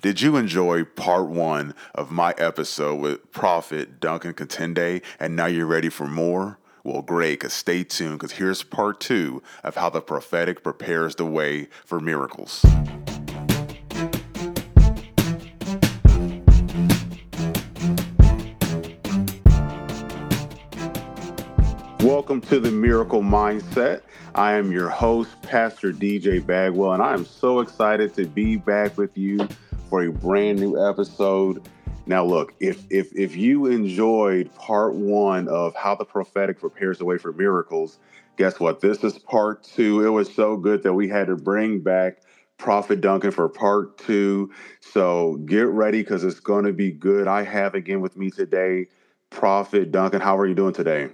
Did you enjoy part one of my episode with Prophet Duncan Katende, and now you're ready for more? Well, great, because stay tuned, because here's part two of how the prophetic prepares the way for miracles. Welcome to the Miracle Mindset. I am your host, Pastor DJ Bagwell, and I am so excited to be back with you for a brand new episode. Now, look, if if if you enjoyed part one of how the prophetic prepares the way for miracles, guess what? This is part two. It was so good that we had to bring back Prophet Duncan for part two. So get ready because it's going to be good. I have again with me today, Prophet Duncan. How are you doing today?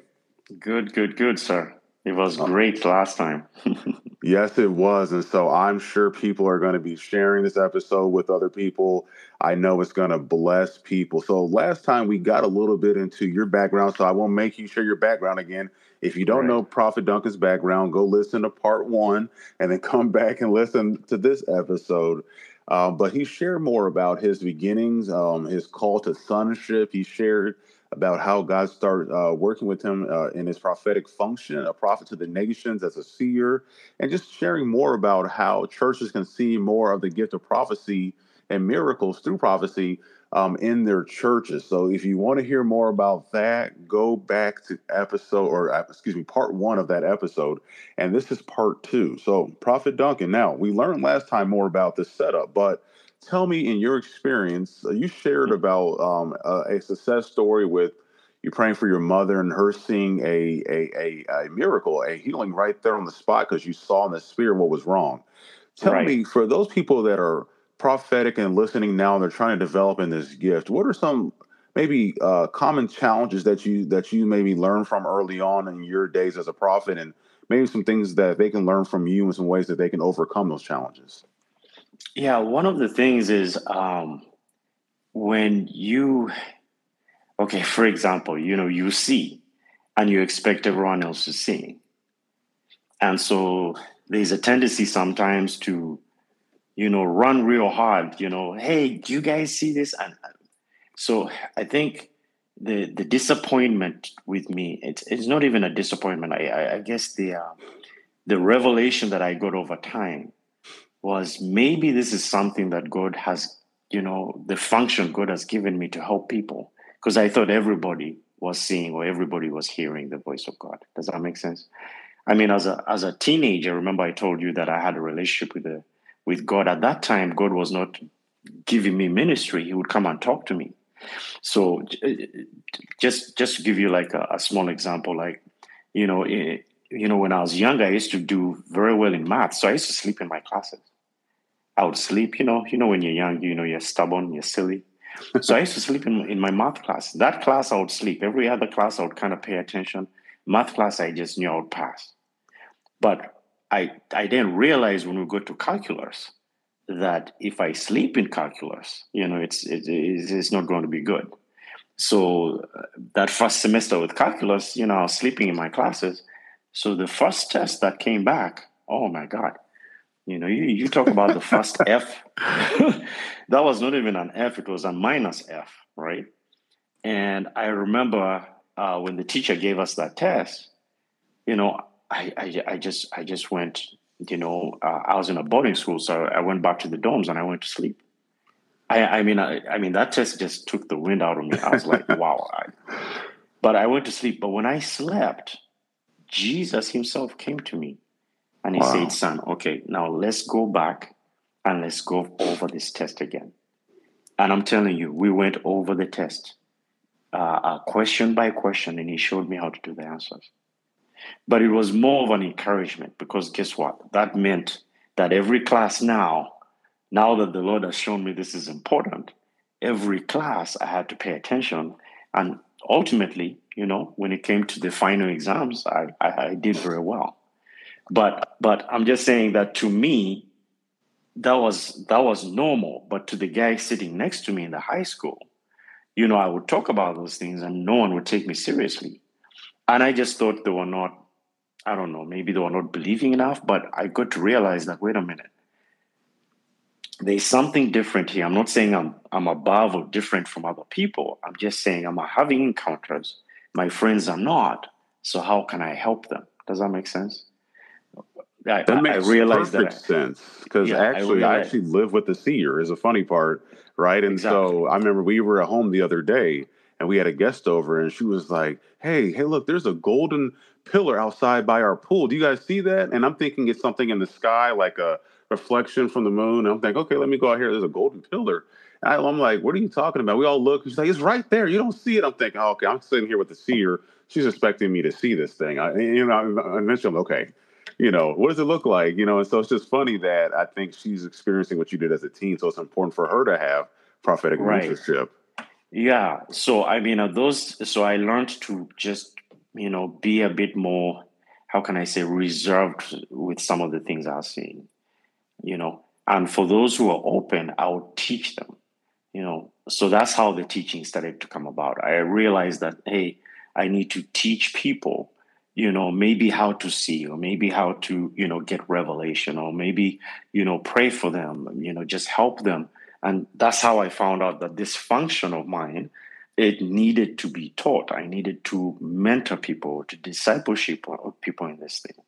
Good, good, good, sir. It was great last time. yes, it was. And so I'm sure people are going to be sharing this episode with other people. I know it's going to bless people. So last time we got a little bit into your background. So I won't make you share your background again. If you don't right. know Prophet Duncan's background, go listen to part one and then come back and listen to this episode. Uh, but he shared more about his beginnings, um, his call to sonship. He shared about how God started uh, working with him uh, in his prophetic function, a prophet to the nations as a seer, and just sharing more about how churches can see more of the gift of prophecy and miracles through prophecy um, in their churches. So if you want to hear more about that, go back to episode or uh, excuse me, part one of that episode. And this is part two. So Prophet Duncan, now we learned last time more about this setup, but tell me in your experience, uh, you shared mm. about um, a, a, success story with you praying for your mother and her seeing a a, a, a miracle, a healing right there on the spot because you saw in the spirit what was wrong. Tell right. me, for those people that are prophetic and listening now, and they're trying to develop in this gift, what are some maybe uh, common challenges that you that you maybe learned from early on in your days as a prophet, and maybe some things that they can learn from you and some ways that they can overcome those challenges? Yeah, one of the things is um, when you, okay, for example, you know, you see and you expect everyone else to see. And so there's a tendency sometimes to, you know, run real hard, you know, hey, do you guys see this? And so I think the the disappointment with me, it's it's not even a disappointment. I I, I guess the uh, the revelation that I got over time was maybe this is something that God has, you know, the function God has given me to help people. Because I thought everybody was seeing or everybody was hearing the voice of God. Does that make sense? I mean, as a as a teenager, remember I told you that I had a relationship with the with God. At that time, God was not giving me ministry. He would come and talk to me. So, eh, just just to give you like a, a small example, like you know, it, you know, when I was younger, I used to do very well in math, so I used to sleep in my classes. I would sleep, you know, you know, when you're young, you know, you're stubborn, you're silly. so I used to sleep in, in my math class. That class I would sleep. Every other class I would kind of pay attention. Math class I just knew I would pass. But I I didn't realize when we go to calculus that if I sleep in calculus, you know, it's it, it's not going to be good. So uh, that first semester with calculus, you know, I was sleeping in my classes. So the first test that came back, oh my God, you know, you, you talk about the first F. that was not even an F, it was a minus F, right? And I remember uh, when the teacher gave us that test, you know, I, I, I just I just went, you know, uh, I was in a boarding school, so I went back to the dorms and I went to sleep. I, I mean, I, I mean that test just took the wind out of me. I was like, wow. I, but I went to sleep. But when I slept, Jesus Himself came to me and he wow. said, Son, okay, now let's go back and let's go over this test again. And I'm telling you, we went over the test uh, uh, question by question, and he showed me how to do the answers. But it was more of an encouragement because guess what? That meant that every class now, now that the Lord has shown me this is important, every class I had to pay attention. And ultimately, you know, when it came to the final exams, I, I, I did very well. But but I'm just saying that to me, that was that was normal. But to the guy sitting next to me in the high school, you know, I would talk about those things and no one would take me seriously. And I just thought they were not, I don't know, maybe they were not believing enough, but I got to realize that wait a minute. there's something different here. I'm not saying I'm I'm above or different from other people. I'm just saying I'm having encounters. My friends are not. So how can I help them? Does that make sense? I, that makes I perfect that sense because yeah, actually, I, I, actually live with the seer. Is a funny part, right? And exactly. so I remember we were at home the other day, and we had a guest over, and she was like, "Hey, hey, look, there's a golden pillar outside by our pool. Do you guys see that?" And I'm thinking it's something in the sky, like a reflection from the moon. I'm thinking, okay, let me go out here. There's a golden pillar. I, am like, what are you talking about? We all look. She's like, it's right there. You don't see it. I'm thinking, oh, okay, I'm sitting here with the seer. She's expecting me to see this thing. I, you know, eventually, I'm okay. You know, what does it look like? You know, and so it's just funny that I think she's experiencing what you did as a teen. So it's important for her to have prophetic right. mentorship. Yeah. So I mean, uh, those. So I learned to just you know be a bit more. How can I say reserved with some of the things I was seeing you know and for those who are open i will teach them you know so that's how the teaching started to come about i realized that hey i need to teach people you know maybe how to see or maybe how to you know get revelation or maybe you know pray for them you know just help them. And that's how i found out that this function of mine it needed to be taught. I needed to mentor people to discipleship people in this thing.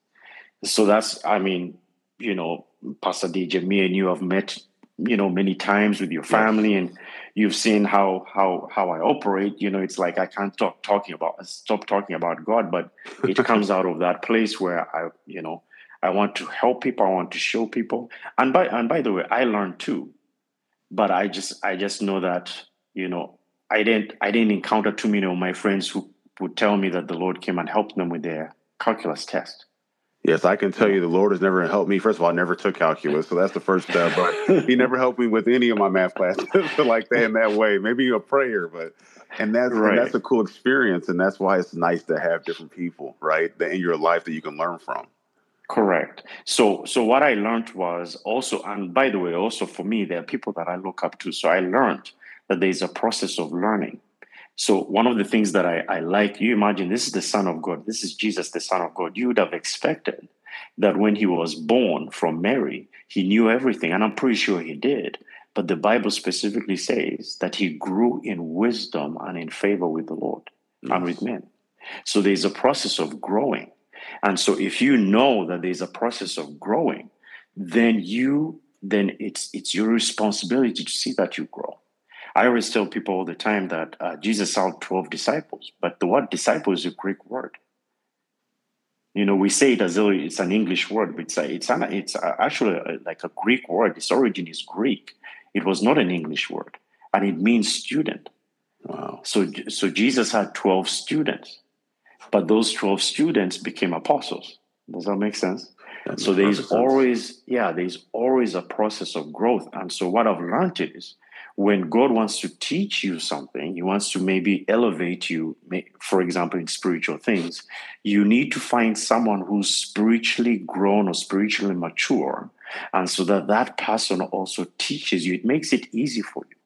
So that's i mean you know, Pastor DJ, me and you have met, you know, many times with your family, yes. and you've seen how how how I operate. You know, it's like I can't stop talking about stop talking about God, but it comes out of that place where I, you know, I want to help people, I want to show people, and by and by the way, I learned too, but I just I just know that you know I didn't I didn't encounter too many of my friends who would tell me that the Lord came and helped them with their calculus test. Yes, I can tell you the Lord has never helped me. First of all, I never took calculus, so that's the first step. But He never helped me with any of my math classes like that in that way. Maybe a prayer, but and that's right. and that's a cool experience, and that's why it's nice to have different people, right, in your life that you can learn from. Correct. So so what I learned was also, and by the way, also for me, there are people that I look up to. So I learned that there's a process of learning. So one of the things that I, I like, you imagine this is the Son of God. This is Jesus, the Son of God. You would have expected that when he was born from Mary, he knew everything. And I'm pretty sure he did. But the Bible specifically says that he grew in wisdom and in favor with the Lord yes. and with men. So there's a process of growing. And so if you know that there's a process of growing, then you then it's it's your responsibility to see that you grow. I always tell people all the time that uh, Jesus had 12 disciples, but the word disciple is a Greek word. You know, we say it as though it's an English word, but it's, a, it's, an, it's a, actually a, like a Greek word. Its origin is Greek. It was not an English word, and it means student. Wow. So, so Jesus had 12 students, but those 12 students became apostles. Does that make sense? That so there's always, yeah, there's always a process of growth. And so what I've learned is when God wants to teach you something, He wants to maybe elevate you, for example, in spiritual things, you need to find someone who's spiritually grown or spiritually mature. And so that that person also teaches you, it makes it easy for you.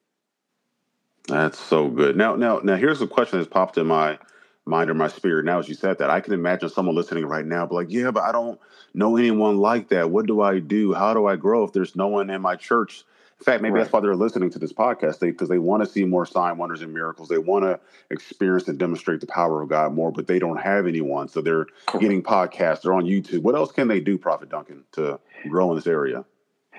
That's so good. Now, now, now, here's a question that's popped in my mind or my spirit. Now, as you said that, I can imagine someone listening right now, but like, "Yeah, but I don't know anyone like that. What do I do? How do I grow if there's no one in my church in fact, maybe right. that's why they're listening to this podcast because they, they want to see more sign wonders and miracles. They want to experience and demonstrate the power of God more, but they don't have anyone. So they're Correct. getting podcasts. They're on YouTube. What else can they do, Prophet Duncan, to grow in this area?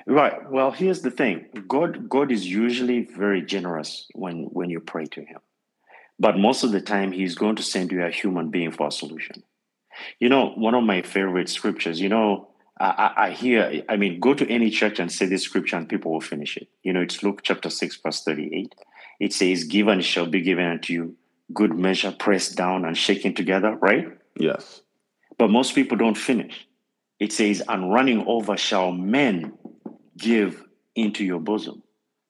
Right. Well, here's the thing. God God is usually very generous when when you pray to him. But most of the time he's going to send you a human being for a solution. You know, one of my favorite scriptures, you know, I, I, hear, I mean, go to any church and say this scripture and people will finish it. You know, it's Luke chapter 6, verse 38. It says, Given shall be given unto you, good measure, pressed down and shaken together, right? Yes. But most people don't finish. It says, And running over shall men give into your bosom.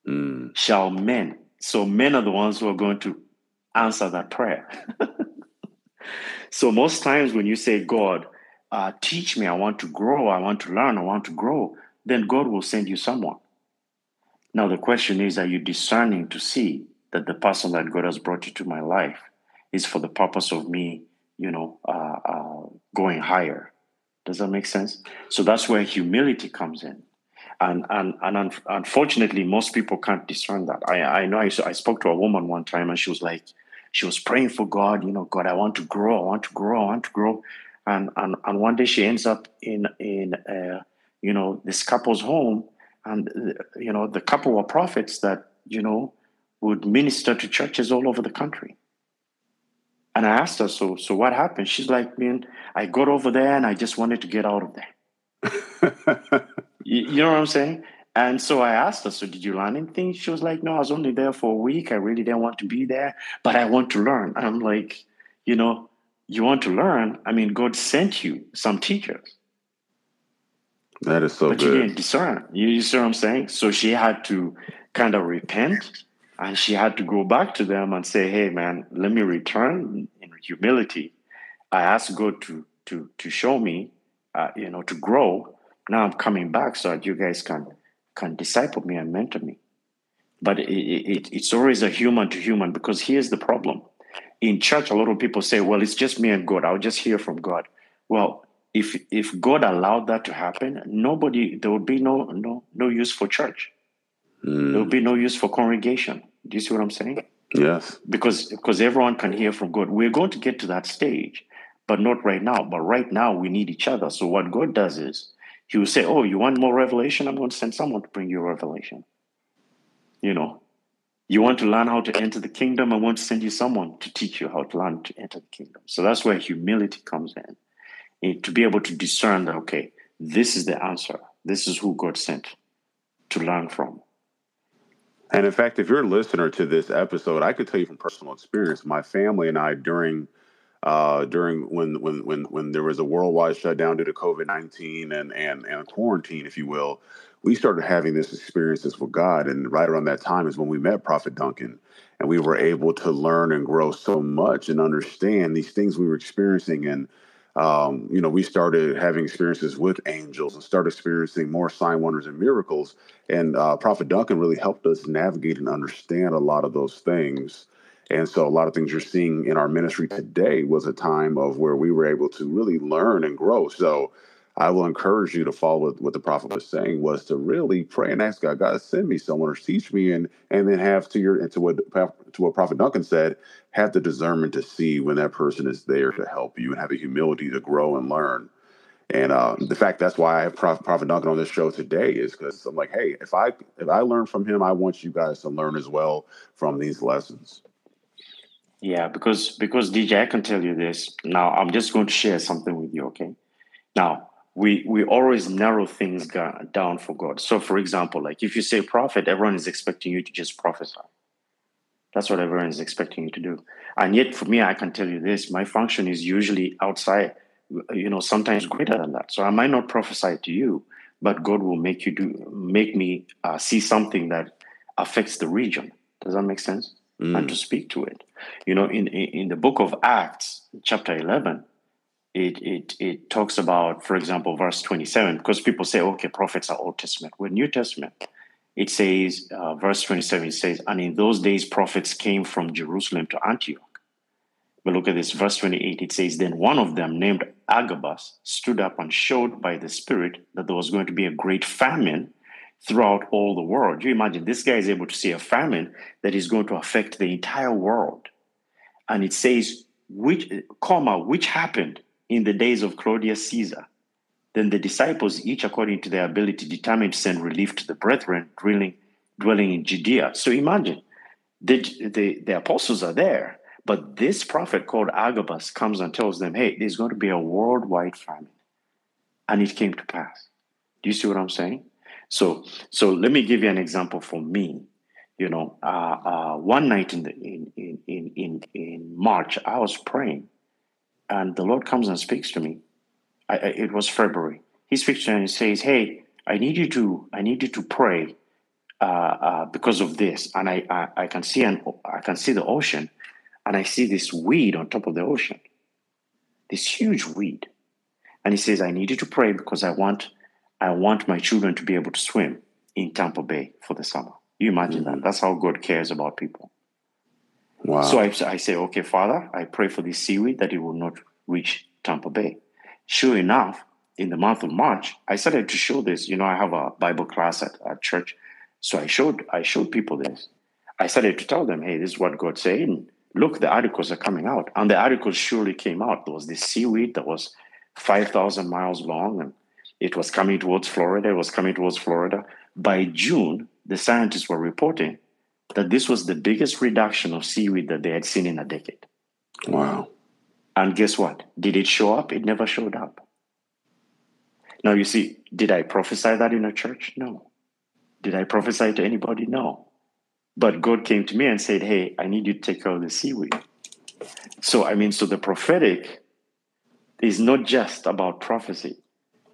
Mm. Shall men. So men are the ones who are going to answer that prayer. so most times when you say, God, uh, teach me, I want to grow, I want to learn, I want to grow, then God will send you someone. Now, the question is are you discerning to see that the person that God has brought you to my life is for the purpose of me, you know, uh, uh, going higher? Does that make sense? So that's where humility comes in. and and and un- unfortunately, most people can't discern that. I I know I, I spoke to a woman one time, and she was like, she was praying for God. You know, God, I want to grow. I want to grow. I want to grow. And and and one day she ends up in in uh, you know this couple's home, and uh, you know the couple were prophets that you know would minister to churches all over the country. And I asked her, so so what happened? She's like, man, I got over there and I just wanted to get out of there. you, you know what I'm saying? And so I asked her, so did you learn anything? She was like, no, I was only there for a week. I really didn't want to be there, but I want to learn. I'm like, you know, you want to learn? I mean, God sent you some teachers. That is so but good. you didn't discern. You, you see what I'm saying? So she had to kind of repent and she had to go back to them and say, hey, man, let me return in humility. I asked God to, to, to show me, uh, you know, to grow. Now I'm coming back so that you guys can, can disciple me and mentor me. But it, it, it's always a human to human because here's the problem. In church, a lot of people say, well, it's just me and God. I'll just hear from God. Well, if if God allowed that to happen, nobody there would be no no no use for church. Mm. There would be no use for congregation. Do you see what I'm saying? Yes. Because because everyone can hear from God. We're going to get to that stage, but not right now. But right now we need each other. So what God does is He will say, "Oh, you want more revelation? I'm going to send someone to bring you revelation." You know, you want to learn how to enter the kingdom. I want to send you someone to teach you how to learn to enter the kingdom. So that's where humility comes in to be able to discern that, okay, this is the answer. This is who God sent to learn from. And in fact, if you're a listener to this episode, I could tell you from personal experience, my family and I during uh, during when when when when there was a worldwide shutdown due to COVID nineteen and and and quarantine, if you will, we started having this experiences with God. And right around that time is when we met Prophet Duncan, and we were able to learn and grow so much and understand these things we were experiencing and um, you know, we started having experiences with angels and started experiencing more sign wonders and miracles. And uh, Prophet Duncan really helped us navigate and understand a lot of those things. And so, a lot of things you're seeing in our ministry today was a time of where we were able to really learn and grow. So, I will encourage you to follow what, the prophet was saying was to really pray and ask God, God, send me someone or teach me, and and then have to your and to what to what Prophet Duncan said, have the discernment to see when that person is there to help you and have the humility to grow and learn. And uh, the fact that's why I have Prophet Duncan on this show today is because I'm like, hey, if I if I learn from him, I want you guys to learn as well from these lessons. Yeah, because because DJ, I can tell you this. Now I'm just going to share something with you. Okay. Now we we always narrow things down for God. So, for example, like if you say prophet, everyone is expecting you to just prophesy. That's what everyone is expecting you to do. And yet, for me, I can tell you this: my function is usually outside. You know, sometimes greater than that. So I might not prophesy to you, but God will make you do make me uh, see something that affects the region. Does that make sense? Mm. And to speak to it. You know, in in the book of Acts, chapter eleven, it, it, it talks about, for example, verse 27, because people say, okay, prophets are Old Testament. We're New Testament. It says, uh, verse 27, it says, and in those days prophets came from Jerusalem to Antioch. But look at this, verse 28, it says, Then one of them, named Agabus, stood up and showed by the Spirit that there was going to be a great famine throughout all the world. You imagine this guy is able to see a famine that is going to affect the entire world. And it says, which comma, which happened in the days of Claudius Caesar. Then the disciples, each according to their ability, determined to send relief to the brethren dwelling, dwelling in Judea. So imagine the, the, the apostles are there, but this prophet called Agabus comes and tells them, hey, there's going to be a worldwide famine. And it came to pass. Do you see what I'm saying? So, so let me give you an example for me. You know, uh, uh, one night in, the, in, in, in, in March, I was praying and the Lord comes and speaks to me. I, I, it was February. He speaks to me and says, "Hey, I need you to I need you to pray uh, uh, because of this." And I, I I can see an I can see the ocean, and I see this weed on top of the ocean, this huge weed. And he says, "I need you to pray because I want I want my children to be able to swim in Tampa Bay for the summer." You imagine mm-hmm. that? That's how God cares about people. Wow. So I, I say, okay, Father, I pray for this seaweed that it will not reach Tampa Bay. Sure enough, in the month of March, I started to show this. You know, I have a Bible class at, at church, so I showed I showed people this. I started to tell them, "Hey, this is what God's saying. Look, the articles are coming out, and the articles surely came out. There was this seaweed that was five thousand miles long, and it was coming towards Florida. It was coming towards Florida. By June, the scientists were reporting that this was the biggest reduction of seaweed that they had seen in a decade. Wow. And guess what? Did it show up? It never showed up. Now, you see, did I prophesy that in a church? No. Did I prophesy to anybody? No. But God came to me and said, Hey, I need you to take care of the seaweed. So, I mean, so the prophetic is not just about prophecy,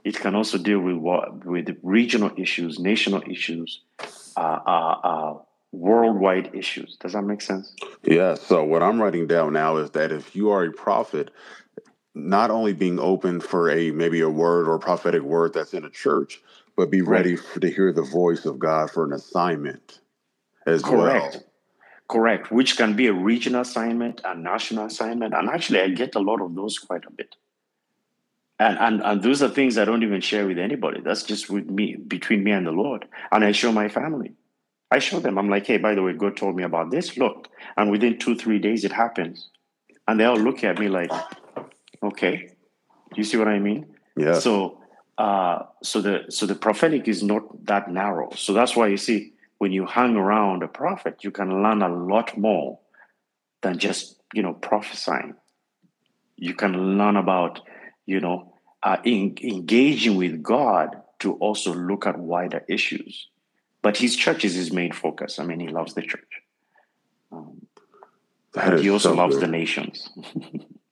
it can also deal with what, with regional issues, national issues, uh, uh, uh, worldwide issues. Does that make sense? Yeah. So what I'm writing down now is that if you are a prophet, not only being open for a maybe a word or a prophetic word that's in a church, but be ready Right. for, to hear the voice of God for an assignment as Correct. well. Correct. Which can be a regional assignment, a national assignment. And actually, I get a lot of those quite a bit. And, and and those are things I don't even share with anybody. That's just with me, between me and the Lord. And I show my family. I show them. I'm like, hey, by the way, God told me about this. Look. And within two, three days, it happens. And they all look at me like, okay. You see what I mean? Yeah. So uh so the so the prophetic is not that narrow. So that's why you see when you hang around a prophet, you can learn a lot more than just, you know, prophesying. You can learn about, you know, uh, in, engaging with God to also look at wider issues. But his church is his main focus. I mean, he loves the church. Um, he also so loves good. the nations.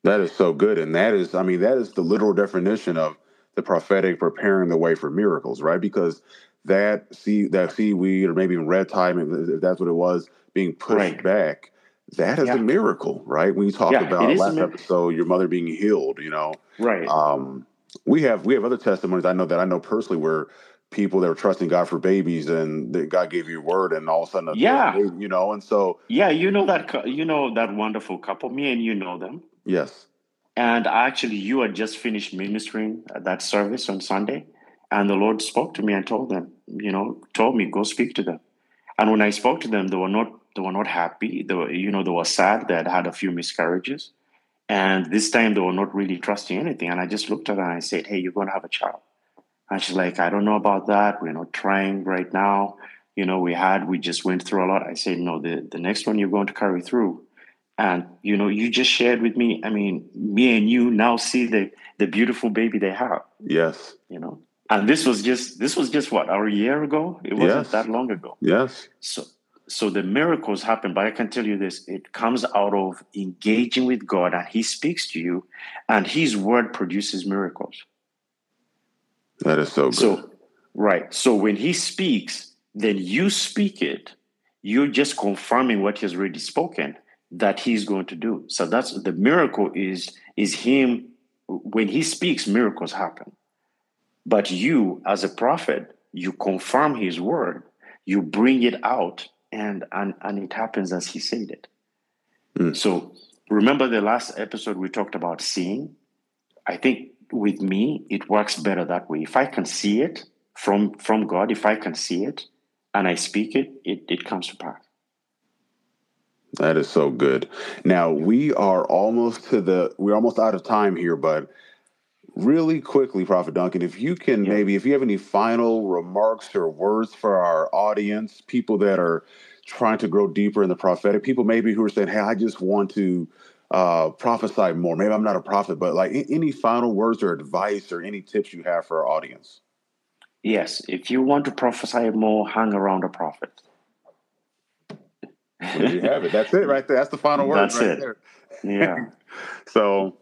That is so good. And that is, I mean, that is the literal definition of the prophetic preparing the way for miracles, right? Because that sea that seaweed or maybe even red tide, if that's what it was, being pushed Right. back, that is a miracle, right? When you talk Yeah, about last episode, your mother being healed, you know. Right. Um, we have we have other testimonies I know that I know personally where people that were trusting God for babies and God gave you a word and all of a sudden Yeah. baby, you know, and so Yeah, you know that you know that wonderful couple. Me and you know them. yes. And actually, you had just finished ministering at that service on Sunday, and the Lord spoke to me and told them, you know, told me go speak to them. And when I spoke to them, they were not they were not happy. They were, you know, they were sad. They had had a few miscarriages, and this time they were not really trusting anything. And I just looked at her and I said, "Hey, you're going to have a child." And she's like, "I don't know about that. We're not trying right now. You know, we had we just went through a lot." I said, "No, the the next one you're going to carry through." And you know, you just shared with me. I mean, me and you now see the the beautiful baby they have. Yes. You know, and this was just this was just what our year ago. It wasn't Yes. that long ago. Yes. So so the miracles happen, but I can tell you this: it comes out of engaging with God, and He speaks to you, and His word produces miracles. That is so good. So, right. So when he speaks, then you speak it. You're just confirming what he's already spoken that he's going to do. So that's the miracle is is him when he speaks, miracles happen. But you, as a prophet, you confirm his word, you bring it out, and and, and it happens as he said it. Mm. So remember the last episode we talked about seeing? I think with me it works better that way. If I can see it from from God, if I can see it and I speak it, it, it comes to pass. That is so good. Now we are almost to the we're almost out of time here, but really quickly, Prophet Duncan, if you can Yeah. maybe if you have any final remarks or words for our audience, people that are trying to grow deeper in the prophetic, people maybe who are saying, Hey, I just want to uh prophesy more. Maybe I'm not a prophet, but like any final words or advice or any tips you have for our audience. Yes, if you want to prophesy more, hang around a prophet. Well, there you have it. That's it right there. That's the final word That's right it. there. Yeah. So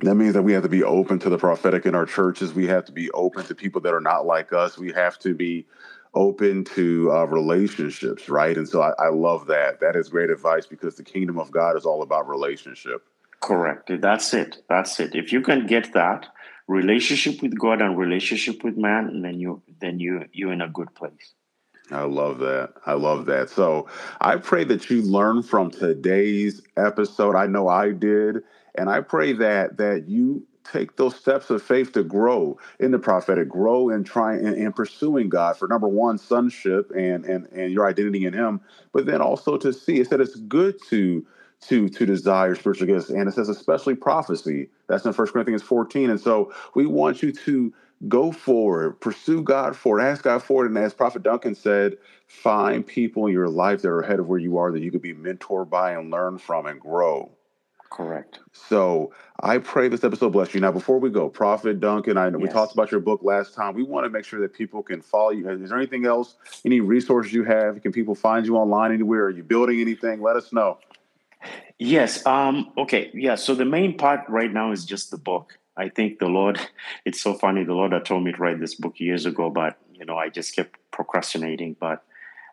that means that we have to be open to the prophetic in our churches. We have to be open to people that are not like us. We have to be open to uh, relationships, right? And so I, I love that. That is great advice because the kingdom of God is all about relationship. Correct. That's it. That's it. If you can get that relationship with God and relationship with man, then you then you you're in a good place. I love that. I love that. So I pray that you learn from today's episode. I know I did. And I pray that that you take those steps of faith to grow in the prophetic, grow and try and, and pursuing God for number one, sonship and and and your identity in Him, but then also to see it said it's good to to to desire spiritual gifts, and it says especially prophecy. That's in First Corinthians 14, and so we want you to go forward, pursue God for it, ask God for it, and as Prophet Duncan said, find people in your life that are ahead of where you are that you could be mentored by and learn from and grow. Correct. So I pray this episode bless you. Now, before we go, Prophet Duncan, I know we talked about your book last time. We want to make sure that people can follow you. Is there anything else, any resources you have? Can people find you online anywhere? Are you building anything? Let us know. Yes. Um, okay. Yeah. So the main part right now is just the book. I think the Lord, it's so funny. The Lord had told me to write this book years ago, but, you know, I just kept procrastinating. But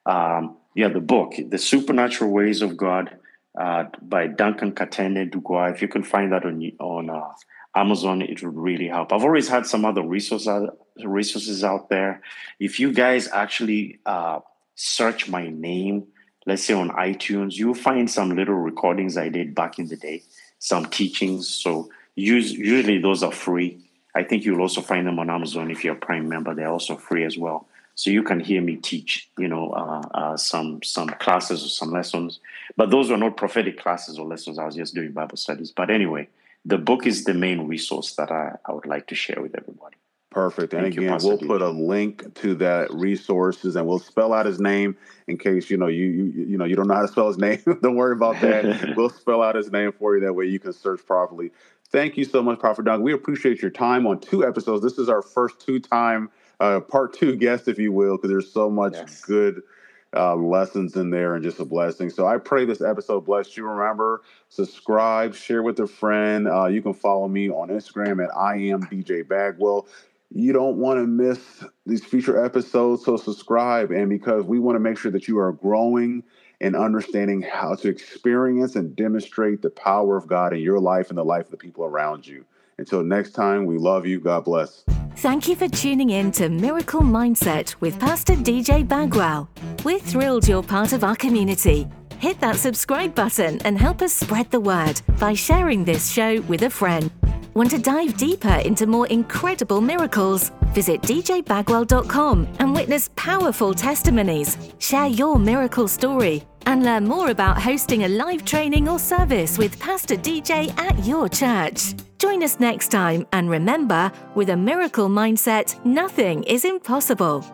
um, yeah, the book, The Supernatural Ways of God uh, by Duncan Katende Ndugwa. If you can find that on, on uh, Amazon, it would really help. I've always had some other resources, resources out there. If you guys actually uh, search my name, let's say on iTunes, you'll find some little recordings I did back in the day, some teachings. So use, usually those are free. I think you'll also find them on Amazon if you're a Prime member. They're also free as well. So you can hear me teach, you know, uh, uh, some some classes or some lessons. But those were not prophetic classes or lessons. I was just doing Bible studies. But anyway, the book is the main resource that I, I would like to share with everybody. Perfect. And Thank you, again, Pastor we'll put a link to that resources, and we'll spell out his name in case you know you you you know you don't know how to spell his name. don't worry about that. we'll spell out his name for you. That way you can search properly. Thank you so much, Prophet Doug. We appreciate your time on two episodes. This is our first two time uh, part two guest, if you will, because there's so much Yes. good uh, lessons in there and just a blessing. So I pray this episode blessed you. Remember, subscribe, share with a friend. Uh, you can follow me on Instagram at I am DJ Bagwell. You don't want to miss these future episodes, so subscribe. And because we want to make sure that you are growing and understanding how to experience and demonstrate the power of God in your life and the life of the people around you. Until next time, we love you. God bless. Thank you for tuning in to Miracle Mindset with Pastor DJ Bagwell. We're thrilled you're part of our community. Hit that subscribe button and help us spread the word by sharing this show with a friend. Want to dive deeper into more incredible miracles? Visit djbagwell.com and witness powerful testimonies. Share your miracle story and learn more about hosting a live training or service with Pastor DJ at your church. Join us next time and remember, with a miracle mindset, nothing is impossible.